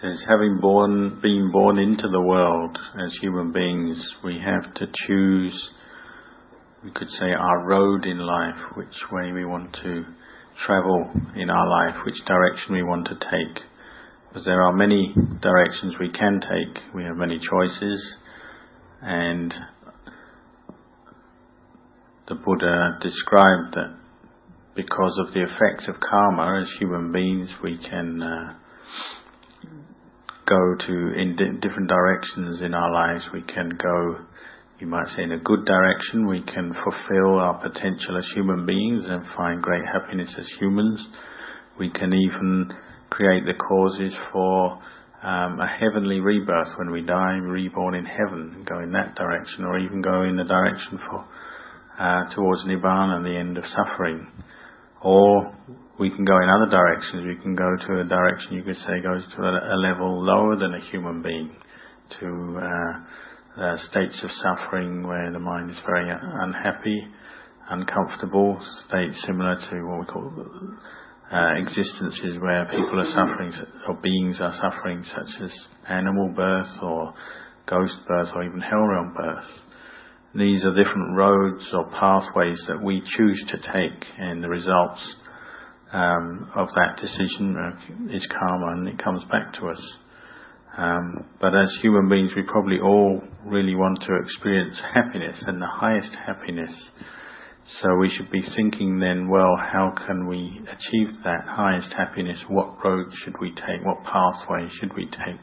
says, having born, been born into the world as human beings, we have to choose, we could say, our road in life, which way we want to travel in our life, which direction we want to take. Because there are many directions we can take, we have many choices, and the Buddha described that because of the effects of karma as human beings, we can uh, go to in di- different directions in our lives. We can go, you might say, in a good direction. We can fulfill our potential as human beings and find great happiness as humans. We can even create the causes for um, a heavenly rebirth when we die, reborn in heaven, go in that direction, or even go in the direction for uh, towards nibbana, and the end of suffering. Or we can go in other directions. We can go to a direction you could say goes to a, a level lower than a human being, to uh, uh, states of suffering where the mind is very unhappy, uncomfortable, states similar to what we call uh, existences where people are suffering or beings are suffering, such as animal birth or ghost birth or even hell realm birth. These are different roads or pathways that we choose to take, and the results um, of that decision is karma, and it comes back to us. Um, but as human beings, we probably all really want to experience happiness and the highest happiness. So we should be thinking then, well, how can we achieve that highest happiness? What road should we take? What pathway should we take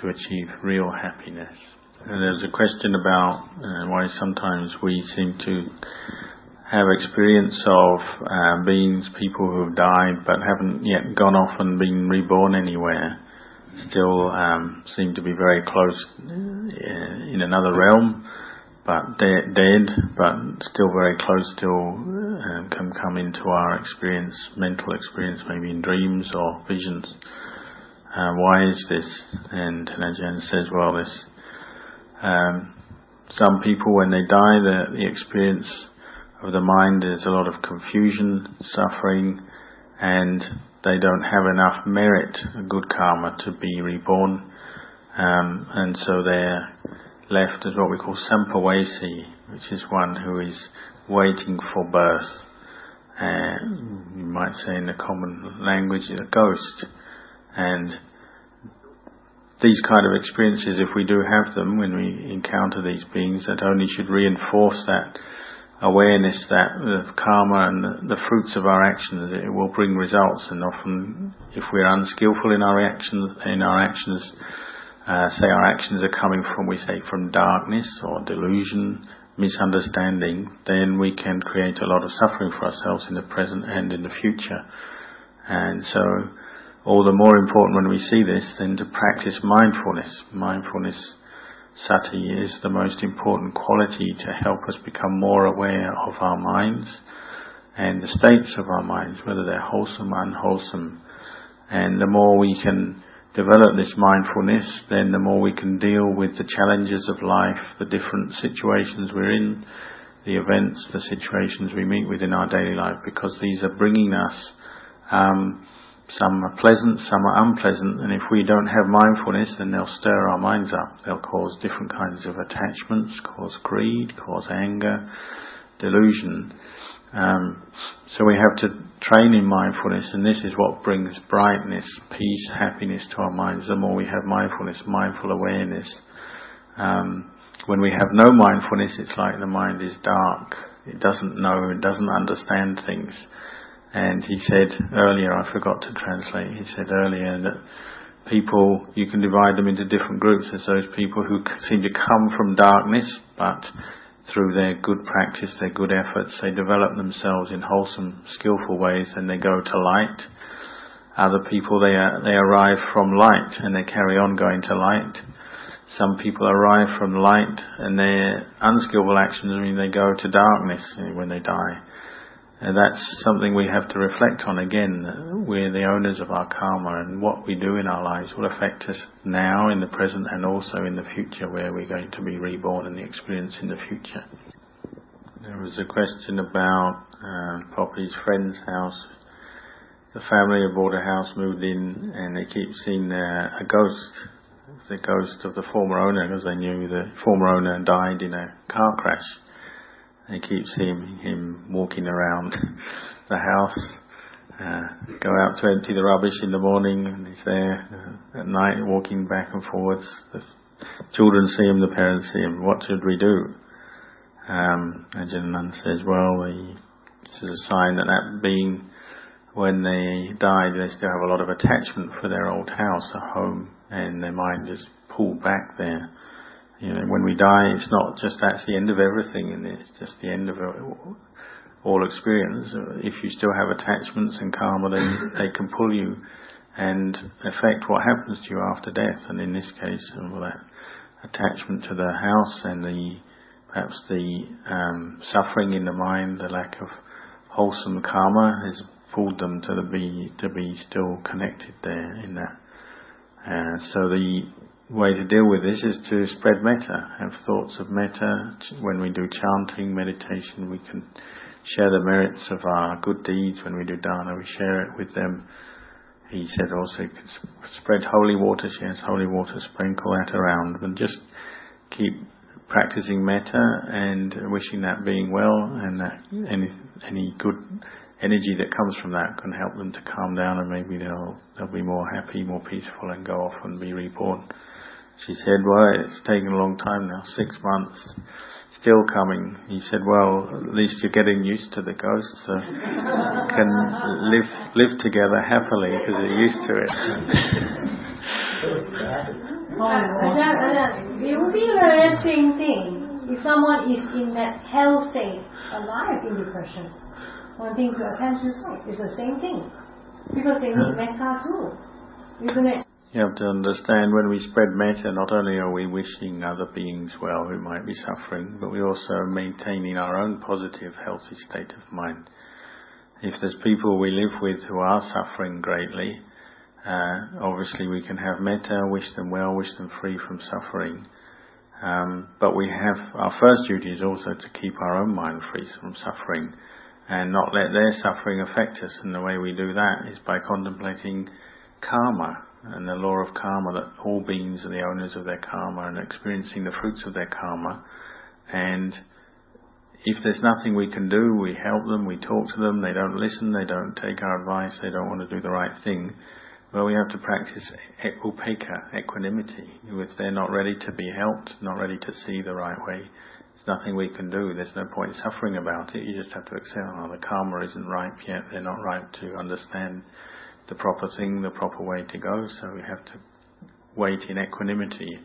to achieve real happiness? There's a question about uh, why sometimes we seem to have experience of uh, beings, people who have died but haven't yet gone off and been reborn anywhere, still um, seem to be very close uh, in another realm, but de- dead, but still very close, still uh, can come into our experience, mental experience, maybe in dreams or visions. Uh, why is this? And Ajahn says, well, this um, some people, when they die, the, the experience of the mind is a lot of confusion, suffering, and they don't have enough merit, good karma, to be reborn. Um, and so they're left as what we call sambhavesi, which is one who is waiting for birth. Uh, you might say in the common language, a ghost. And these kind of experiences, if we do have them when we encounter these beings, that only should reinforce that awareness that the karma and the, fruits of our actions, it will bring results. And often, if we're unskillful in our actions, in our actions, uh, say our actions are coming from, we say, from darkness or delusion, misunderstanding, then we can create a lot of suffering for ourselves in the present and in the future. And so, all the more important when we see this than to practice mindfulness. Mindfulness, sati, is the most important quality to help us become more aware of our minds and the states of our minds, whether they're wholesome or unwholesome. And the more we can develop this mindfulness, then the more we can deal with the challenges of life, the different situations we're in, the events, the situations we meet with in our daily life, because these are bringing us um, some are pleasant, some are unpleasant, and if we don't have mindfulness, then they'll stir our minds up. They'll cause different kinds of attachments, cause greed, cause anger, delusion. Um, so we have to train in mindfulness, and this is what brings brightness, peace, happiness to our minds. The more we have mindfulness, mindful awareness. Um, when we have no mindfulness, it's like the mind is dark. It doesn't know, it doesn't understand things. And he said earlier, I forgot to translate, he said earlier that people, you can divide them into different groups. There's those people who seem to come from darkness, but through their good practice, their good efforts, they develop themselves in wholesome, skillful ways and they go to light. Other people, they, are, they arrive from light and they carry on going to light. Some people arrive from light and their unskillful actions mean they go to darkness when they die. And that's something we have to reflect on again. We're the owners of our karma and what we do in our lives will affect us now in the present and also in the future where we're going to be reborn and the experience in the future. There was a question about uh, Poppy's friend's house the family had bought a house, moved in, and they keep seeing uh, a ghost. It's the ghost of the former owner, because they knew the former owner died in a car crash. They keep seeing him walking around the house, uh, go out to empty the rubbish in the morning, and he's there uh, at night walking back and forwards. The children see him, the parents see him. What should we do? Um, Ajahn says, well, the, this is a sign that that being, when they died, they still have a lot of attachment for their old house, a home, and their mind is pulled back there. You know, when we die, it's not just that's the end of everything, and it's just the end of all experience. If you still have attachments and karma, then they can pull you and affect what happens to you after death. And in this case, well, that attachment to the house and the perhaps the um, suffering in the mind, the lack of wholesome karma has pulled them to the be to be still connected there in that. Uh, so the way to deal with this is to spread metta, have thoughts of metta. When we do chanting, meditation, we can share the merits of our good deeds. When we do dana, we share it with them. He said also, spread holy water, shares holy water, sprinkle that around, and just keep practicing metta and wishing that being well and that any, any good energy that comes from that can help them to calm down and maybe they'll, they'll be more happy, more peaceful and go off and be reborn. She said, well, it's taken a long time now, six months, still coming. He said, well, at least you're getting used to the ghosts, so can live, live together happily because you're used to it. it would be the same thing. If someone is in that hell state, alive in depression, wanting to attempt suicide, it's the same thing. Because they need metta too, isn't it? You have to understand when we spread metta, not only are we wishing other beings well who might be suffering, but we're also maintaining our own positive, healthy state of mind. If there's people we live with who are suffering greatly, uh, obviously, we can have metta, wish them well, wish them free from suffering. Um, but we have our first duty is also to keep our own mind free from suffering, and not let their suffering affect us. And the way we do that is by contemplating karma and the law of karma that all beings are the owners of their karma and experiencing the fruits of their karma. And if there's nothing we can do, we help them, we talk to them, they don't listen, they don't take our advice, they don't want to do the right thing well, we have to practice upekkha, equanimity. If they're not ready to be helped, not ready to see the right way, there's nothing we can do. There's no point suffering about it. You just have to accept, oh, the karma isn't ripe yet. They're not ripe to understand the proper thing, the proper way to go. So we have to wait in equanimity.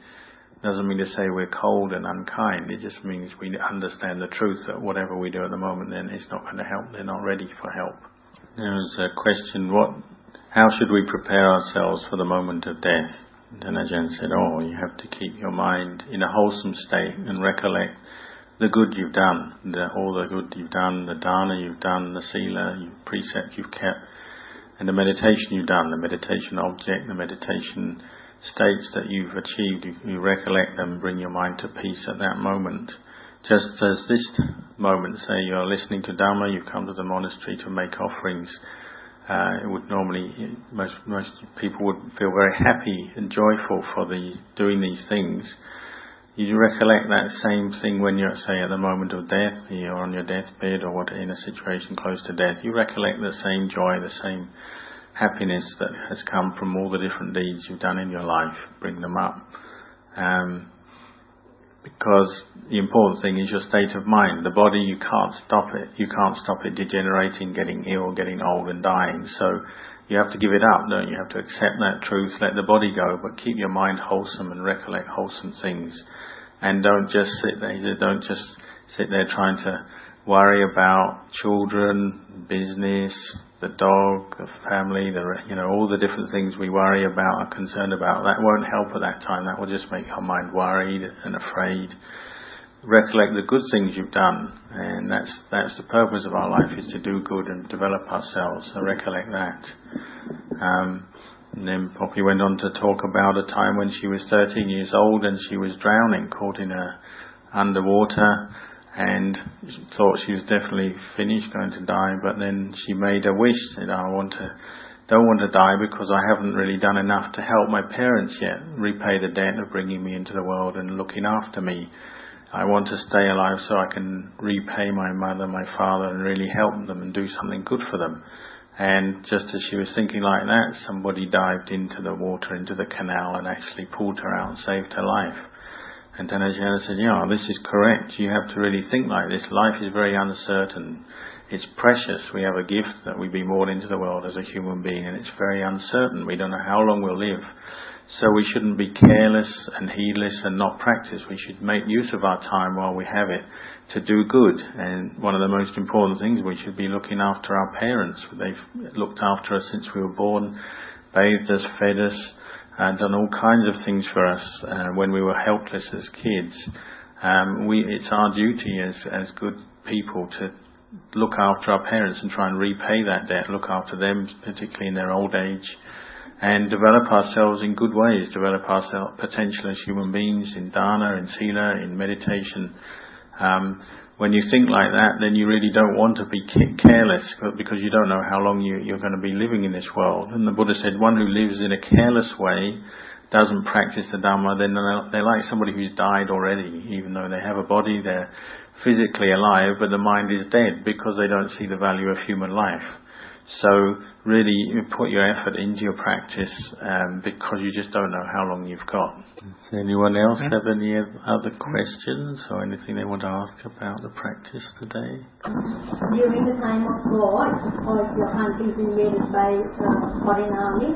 Doesn't mean to say we're cold and unkind. It just means we understand the truth that whatever we do at the moment, then it's not going to help. They're not ready for help. There's a question: What how should we prepare ourselves for the moment of death? Then Ajahn said, Oh, you have to keep your mind in a wholesome state and recollect the good you've done, the, all the good you've done, the dana you've done, the sila, you precept you've kept, and the meditation you've done, the meditation object, the meditation states that you've achieved, you, you recollect them, bring your mind to peace at that moment. Just as this moment, say you're listening to Dhamma, you've come to the monastery to make offerings, uh, it would normally most most people would feel very happy and joyful for the doing these things. You recollect that same thing when you're say at the moment of death, you're on your deathbed or what in a situation close to death. You recollect the same joy, the same happiness that has come from all the different deeds you've done in your life. Bring them up. Um, because the important thing is your state of mind. The body, you can't stop it. You can't stop it degenerating, getting ill, getting old and dying. So you have to give it up, don't you? You have to accept that truth, let the body go, but keep your mind wholesome and recollect wholesome things. And don't just sit there, he said, don't just sit there trying to worry about children, business, the dog, the family, the you know all the different things we worry about, are concerned about. That won't help at that time. That will just make our mind worried and afraid. Recollect the good things you've done, and that's that's the purpose of our life is to do good and develop ourselves. So recollect that. Um, and then Poppy went on to talk about a time when she was 13 years old and she was drowning, caught in a underwater and thought she was definitely finished, going to die, but then she made a wish, said, I want to don't want to die because I haven't really done enough to help my parents yet, repay the debt of bringing me into the world and looking after me. I want to stay alive so I can repay my mother, my father, and really help them and do something good for them. And just as she was thinking like that, somebody dived into the water, into the canal, and actually pulled her out and saved her life. And Ajahn said, yeah, this is correct. You have to really think like this. Life is very uncertain. It's precious. We have a gift that we've been born into the world as a human being, and it's very uncertain. We don't know how long we'll live. So we shouldn't be careless and heedless and not practice. We should make use of our time while we have it to do good. And one of the most important things, we should be looking after our parents. They've looked after us since we were born, bathed us, fed us, and done all kinds of things for us uh, when we were helpless as kids. Um, we, it's our duty as, as good people to look after our parents and try and repay that debt, look after them, particularly in their old age, and develop ourselves in good ways, develop our potential as human beings in dana, in sila, in meditation. Um, when you think like that, then you really don't want to be careless because you don't know how long you, you're going to be living in this world. And the Buddha said, one who lives in a careless way doesn't practice the Dhamma, then they're like somebody who's died already, even though they have a body, they're physically alive, but the mind is dead because they don't see the value of human life. So really you put your effort into your practice um, because you just don't know how long you've got. Does anyone else have any other questions or anything they want to ask about the practice today? During the time of war, or if your country is invaded by uh, foreign army,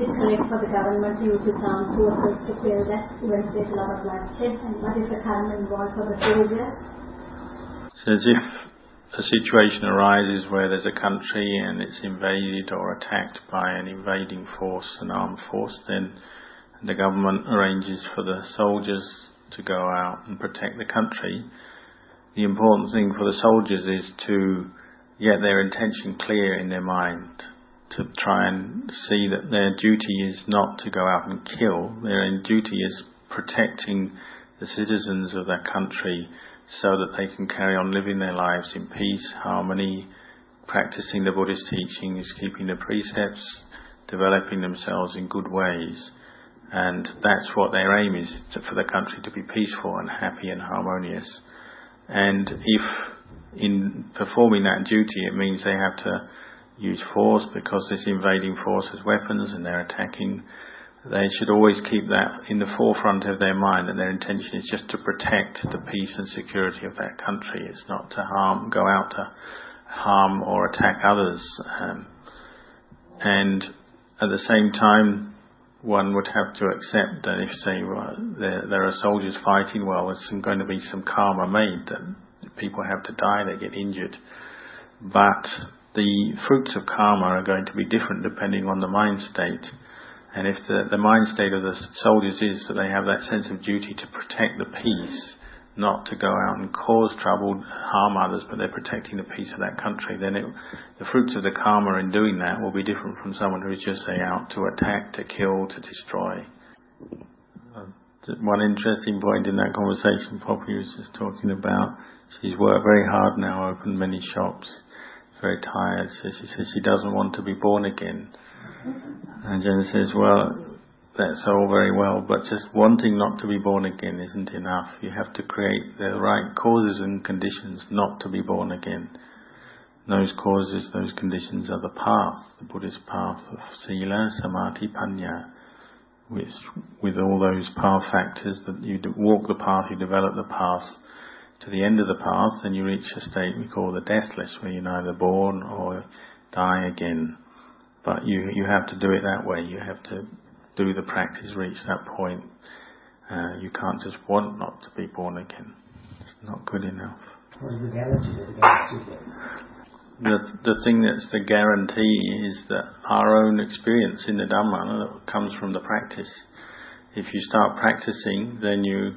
is it correct for the government to use its armed forces to kill that even if there's a lot of bloodshed? And what is the karma involved for the soldier? So as if a situation arises where there's a country and it's invaded or attacked by an invading force, an armed force, then the government arranges for the soldiers to go out and protect the country. The important thing for the soldiers is to get their intention clear in their mind, to try and see that their duty is not to go out and kill, their duty is protecting the citizens of that country so that they can carry on living their lives in peace, harmony, practicing the Buddhist teachings, keeping the precepts, developing themselves in good ways. And that's what their aim is, to, for the country to be peaceful and happy and harmonious. And if in performing that duty it means they have to use force because this invading force has weapons and they're attacking they should always keep that in the forefront of their mind that their intention is just to protect the peace and security of that country. It's not to harm, go out to harm or attack others. Um, and at the same time, one would have to accept that if, say, well, there, there are soldiers fighting well, there's going to be some karma made that people have to die, they get injured. But the fruits of karma are going to be different depending on the mind state. And if the, the mind state of the soldiers is that they have that sense of duty to protect the peace, not to go out and cause trouble, harm others, but they're protecting the peace of that country, then it, the fruits of the karma in doing that will be different from someone who is just say out to attack, to kill, to destroy. Uh, one interesting point in that conversation Poppy was just talking about, she's worked very hard now, opened many shops, very tired, so she says she doesn't want to be born again. Ajahn says, well, that's all very well, but just wanting not to be born again isn't enough. You have to create the right causes and conditions not to be born again. Those causes, those conditions are the path, the Buddhist path of sila, samadhi, panya, which with all those path factors that you walk the path, you develop the path to the end of the path, and you reach a state we call the deathless, where you're neither born or die again. But you, you have to do it that way. You have to do the practice, reach that point. Uh, you can't just want not to be born again. It's not good enough. What is the guarantee the guarantee the, the thing that's the guarantee is that our own experience in the Dhamma comes from the practice. If you start practicing, then you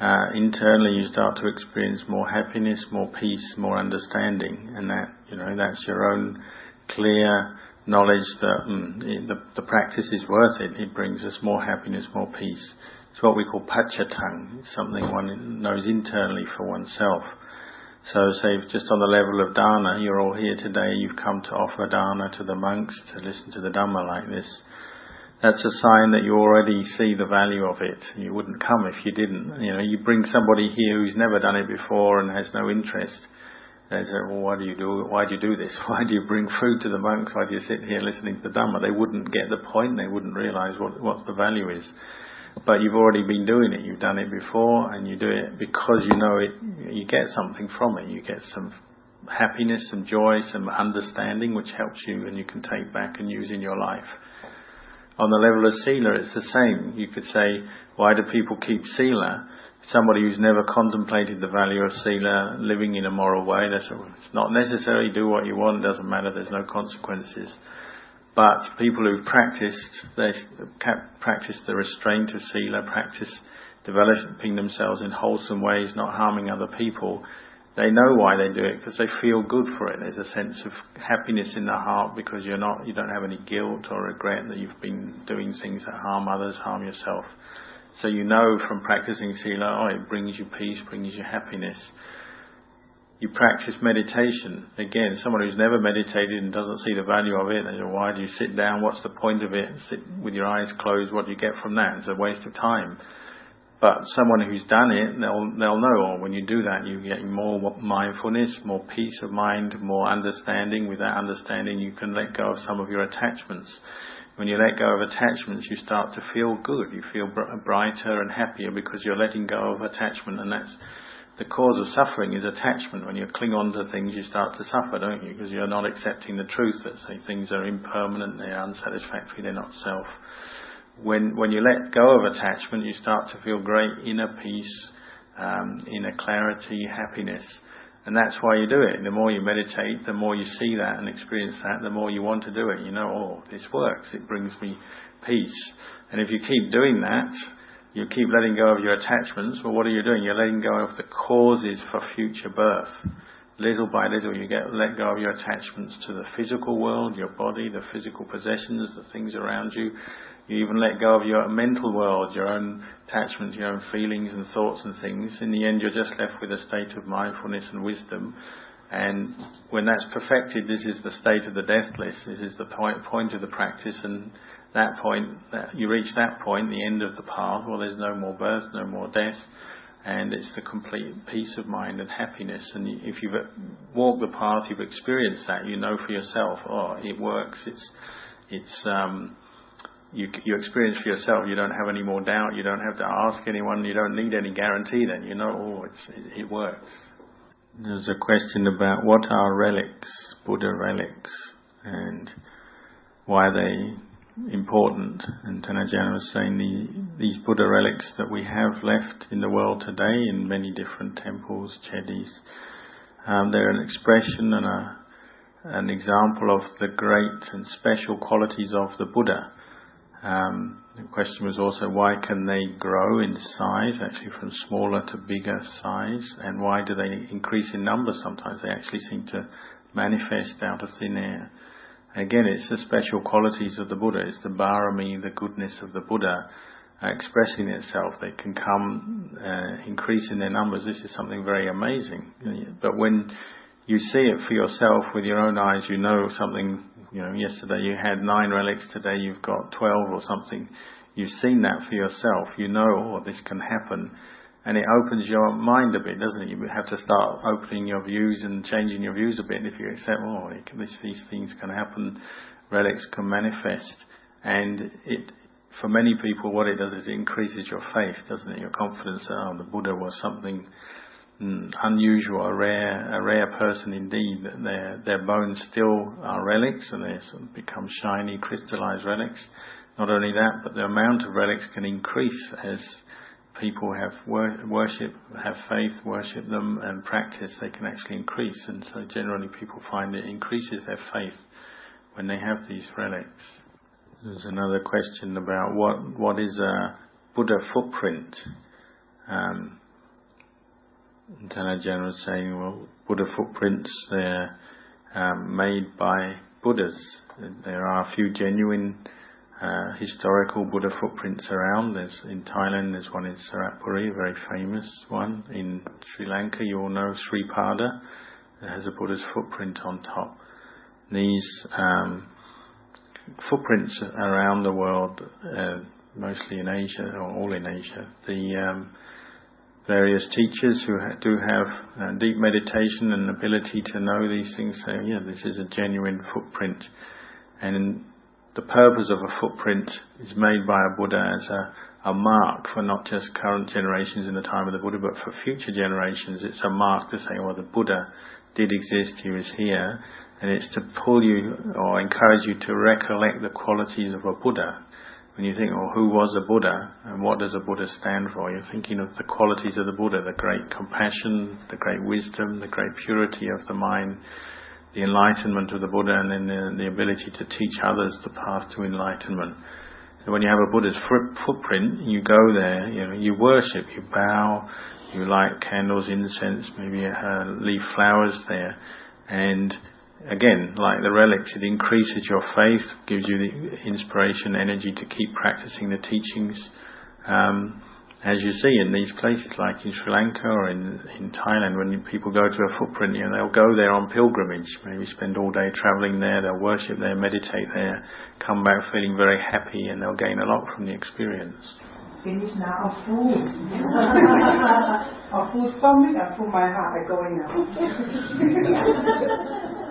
uh, internally you start to experience more happiness, more peace, more understanding, and that you know that's your own clear knowledge that mm, the, the practice is worth it. It brings us more happiness, more peace. It's what we call pachatang. It's something one knows internally for oneself. So say just on the level of dana, you're all here today, you've come to offer dana to the monks to listen to the Dhamma like this. That's a sign that you already see the value of it. You wouldn't come if you didn't. You know, you bring somebody here who's never done it before and has no interest. They say, well, why do you do Why do you do this? Why do you bring food to the monks? Why do you sit here listening to the Dhamma? They wouldn't get the point. They wouldn't realize what, what the value is but you've already been doing it. You've done it before, and you do it because you know it. You get something from it. You get some happiness, some joy, some understanding, which helps you, and you can take back and use in your life. On the level of sila, it's the same. You could say, why do people keep sila? Somebody who's never contemplated the value of sila, living in a moral way, that's, it's not necessary. Do what you want. Doesn't matter. There's no consequences. But people who've practiced, they practice the restraint of sila, practice developing themselves in wholesome ways, not harming other people, they know why they do it because they feel good for it. There's a sense of happiness in the heart because you're not, you don't have any guilt or regret that you've been doing things that harm others, harm yourself. So you know from practicing sila, oh, it brings you peace, brings you happiness you practice meditation. Again, someone who's never meditated and doesn't see the value of it, they say, why do you sit down? What's the point of it? Sit with your eyes closed. What do you get from that? It's a waste of time. But someone who's done it, they'll they'll know. Or when you do that, you get more mindfulness, more peace of mind, more understanding. With that understanding, you can let go of some of your attachments. When you let go of attachments, you start to feel good. You feel brighter and happier because you're letting go of attachment, and that's the cause of suffering is attachment. When you cling on to things, you start to suffer, don't you? Because you're not accepting the truth that say things are impermanent, they're unsatisfactory, they're not self. When when you let go of attachment, you start to feel great inner peace, um, inner clarity, happiness. And that's why you do it. The more you meditate, the more you see that and experience that, the more you want to do it. You know, oh, this works. It brings me peace. And if you keep doing that, you keep letting go of your attachments, well, what are you doing? You're letting go of the causes for future birth. Little by little, you get let go of your attachments to the physical world, your body, the physical possessions, the things around you. You even let go of your mental world, your own attachments, your own feelings and thoughts and things. In the end, you're just left with a state of mindfulness and wisdom. And when that's perfected, this is the state of the deathless. This is the point, point of the practice, and that point, that you reach that point, the end of the path, well, there's no more birth, no more death, and it's the complete peace of mind and happiness. And if you've walked the path, you've experienced that, you know for yourself, oh, it works. It's, it's, um, you, you experience for yourself. You don't have any more doubt. You don't have to ask anyone. You don't need any guarantee. Then you know, oh, it, it works. There's a question about what are relics, Buddha relics, and why are they important. And Tan Ajahn was saying the, these Buddha relics that we have left in the world today in many different temples, chedis, um, they're an expression and a, an example of the great and special qualities of the Buddha. Um, the question was also why can they grow in size, actually from smaller to bigger size, and why do they increase in number sometimes? They actually seem to manifest out of thin air. Again, it's the special qualities of the Buddha. It's the barami, the goodness of the Buddha expressing itself. They can come, uh, increase in their numbers. This is something very amazing. But when you see it for yourself with your own eyes, you know something. You know, yesterday you had nine relics. Today you've got twelve or something. You've seen that for yourself. You know, oh, this can happen and it opens your mind a bit, doesn't it? You have to start opening your views and changing your views a bit. If you accept, oh, this, these things can happen, relics can manifest, and it, for many people, what it does is it increases your faith, doesn't it? Your confidence oh, the Buddha was something unusual, a rare, a rare person indeed. Their their bones still are relics, and they sort of become shiny, crystallized relics. Not only that, but the amount of relics can increase as people have worship, have faith, worship them, and practice, they can actually increase. And so generally people find it increases their faith when they have these relics. There's another question about what what is a Buddha footprint. Um, Tan Ajahn was saying, well, Buddha footprints they're um, made by Buddhas. There are a few genuine uh, historical Buddha footprints around. There's in Thailand, there's one in Saraburi, a very famous one. In Sri Lanka, you all know Sri Pada. It has a Buddha's footprint on top. These um, footprints around the world, uh, mostly in Asia or all in Asia, the um, various teachers who ha- do have uh, deep meditation and ability to know these things say, yeah, this is a genuine footprint. And the purpose of a footprint is made by a Buddha as a, a mark for not just current generations in the time of the Buddha, but for future generations. It's a mark to say, well, the Buddha did exist, he was here, and it's to pull you or encourage you to recollect the qualities of a Buddha. When you think, well, who was a Buddha and what does a Buddha stand for? You're thinking of the qualities of the Buddha, the great compassion, the great wisdom, the great purity of the mind, the enlightenment of the Buddha, and then the, the ability to teach others the path to enlightenment. So when you have a Buddha's footprint, you go there, you know, you worship, you bow, you light candles, incense, maybe uh, leave flowers there, and again, like the relics, it increases your faith, gives you the inspiration, energy to keep practicing the teachings. Um, as you see in these places, like in Sri Lanka or in, in Thailand, when people go to a footprint, you know, they'll go there on pilgrimage, maybe spend all day traveling there, they'll worship there, meditate there, come back feeling very happy, and they'll gain a lot from the experience. Finish now, a full. a full stomach full my heart are going now.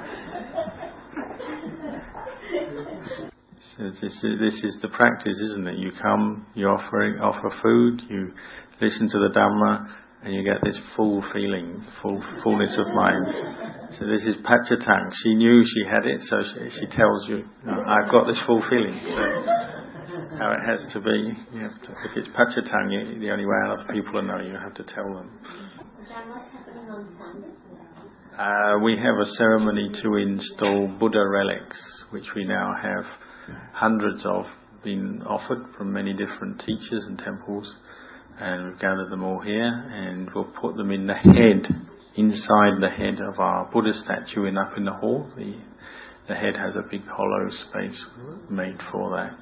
this is, this is the practice, isn't it? You come, you offer offer food, you listen to the Dhamma, and you get this full feeling, full fullness of mind. So this is Pachitang. She knew she had it, so she, she tells you, "I've got this full feeling." So how it has to be. You have to, if it's Pachitang, you, the only way other people will know, you have to tell them. Uh, we have a ceremony to install Buddha relics, which we now have hundreds of been offered from many different teachers and temples, and we've gathered them all here, and we'll put them in the head, inside the head of our Buddha statue in up in the hall. The, the head has a big hollow space made for that.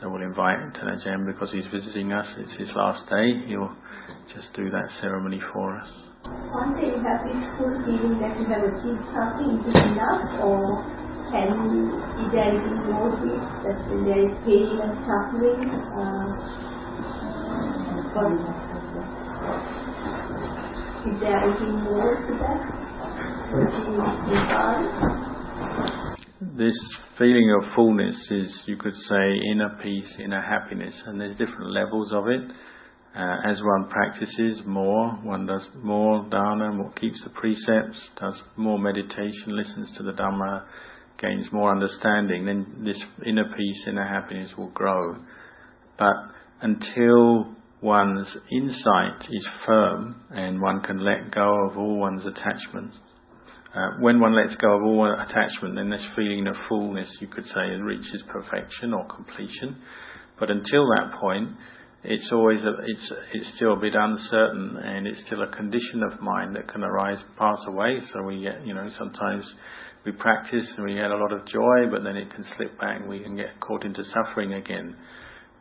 So we'll invite Tan Ajahn because he's visiting us. It's his last day. He'll just do that ceremony for us. One day have feeling that you have achieved something, is enough, or can is there to it that when there is pain and suffering uh, is there anything more to that is this feeling of fullness is you could say inner peace inner happiness and there's different levels of it. Uh, as one practices more, one does more dana, more keeps the precepts, does more meditation, listens to the Dhamma, gains more understanding, then this inner peace, inner happiness will grow. But until one's insight is firm and one can let go of all one's attachments, uh, when one lets go of all attachment, then this feeling of fullness, you could say, reaches perfection or completion. But until that point, it's always a, it's it's still a bit uncertain, and it's still a condition of mind that can arise, pass away. So we get, you know, sometimes we practice and we get a lot of joy, but then it can slip back and we can get caught into suffering again.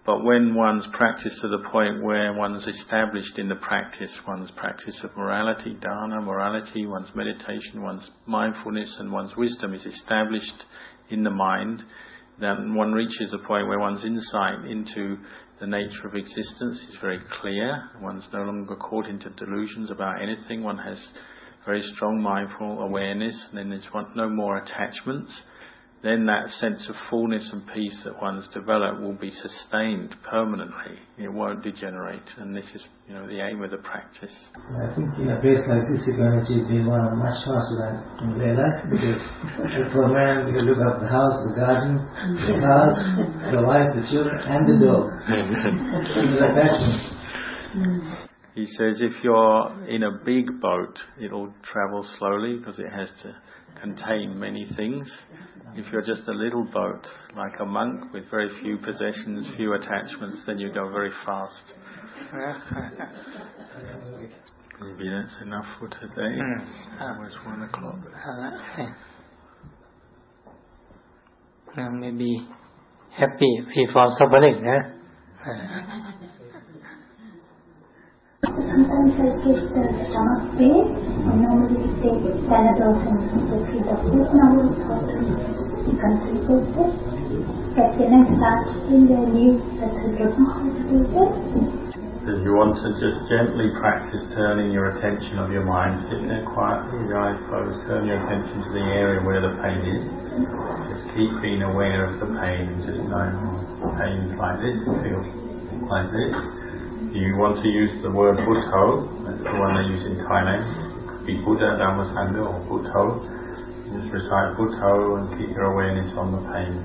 But when one's practiced to the point where one's established in the practice, one's practice of morality, dana, morality, one's meditation, one's mindfulness, and one's wisdom is established in the mind, then one reaches a point where one's insight into the nature of existence is very clear. One's no longer caught into delusions about anything. One has very strong mindful awareness, and then there's one, no more attachments, then that sense of fullness and peace that one's developed will be sustained permanently. It won't degenerate, and this is, you know, the aim of the practice. I think in a place like this, you're going to achieve nirvana much faster than in real life because for a man, you look at the house, the garden, the house, the wife, the children, and the dog. It's attachment. Mm. He says if you're in a big boat, it'll travel slowly because it has to contain many things. If you're just a little boat, like a monk with very few possessions, few attachments, then you go very fast. Maybe that's enough for today. It's Almost one o'clock. Uh, maybe happy from suffering นะ Sometimes I get the stomach pain. I normally take Panadol and Citrafid. This now we thought to be concentrated. But when I start in the new, that know how to do that. If you want to just gently practice turning your attention of your mind, sitting there quietly with your eyes closed, turn your attention to the area where the pain is. Just keep being aware of the pain and just knowing oh, pain's like this, feels like this. If you want to use the word Buddho, that's the one they use in Thailand. It could be Buddha, Dhamma, Sangha or Buddho. Just recite Buddho and keep your awareness on the pain.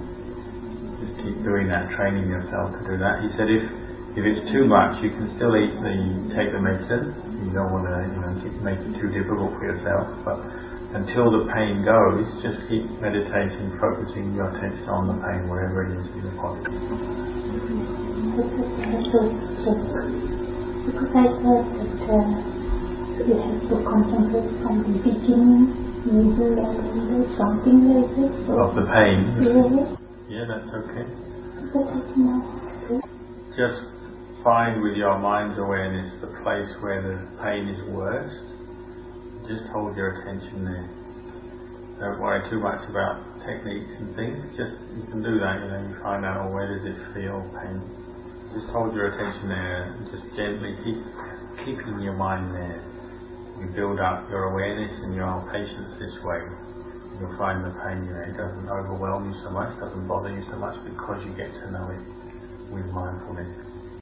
Just keep doing that, training yourself to do that. He said if if it's too much, you can still eat the take the medicine. You don't want to, you know, make it too difficult for yourself. But until the pain goes, just keep meditating, focusing your attention on the pain wherever it is in the body. Because I thought that uh, we have to concentrate from the beginning, middle, and end, something like this. So, Of the pain. yeah, Yeah, that's okay. Just find with your mind's awareness the place where the pain is worst. Just hold your attention there. Don't worry too much about techniques and things. Just you can do that. You know, you find out oh, where does it feel pain. Just hold your attention there and just gently keep keeping your mind there. You build up your awareness and your patience this way. You'll find the pain, you know, it doesn't overwhelm you so much, doesn't bother you so much because you get to know it with mindfulness.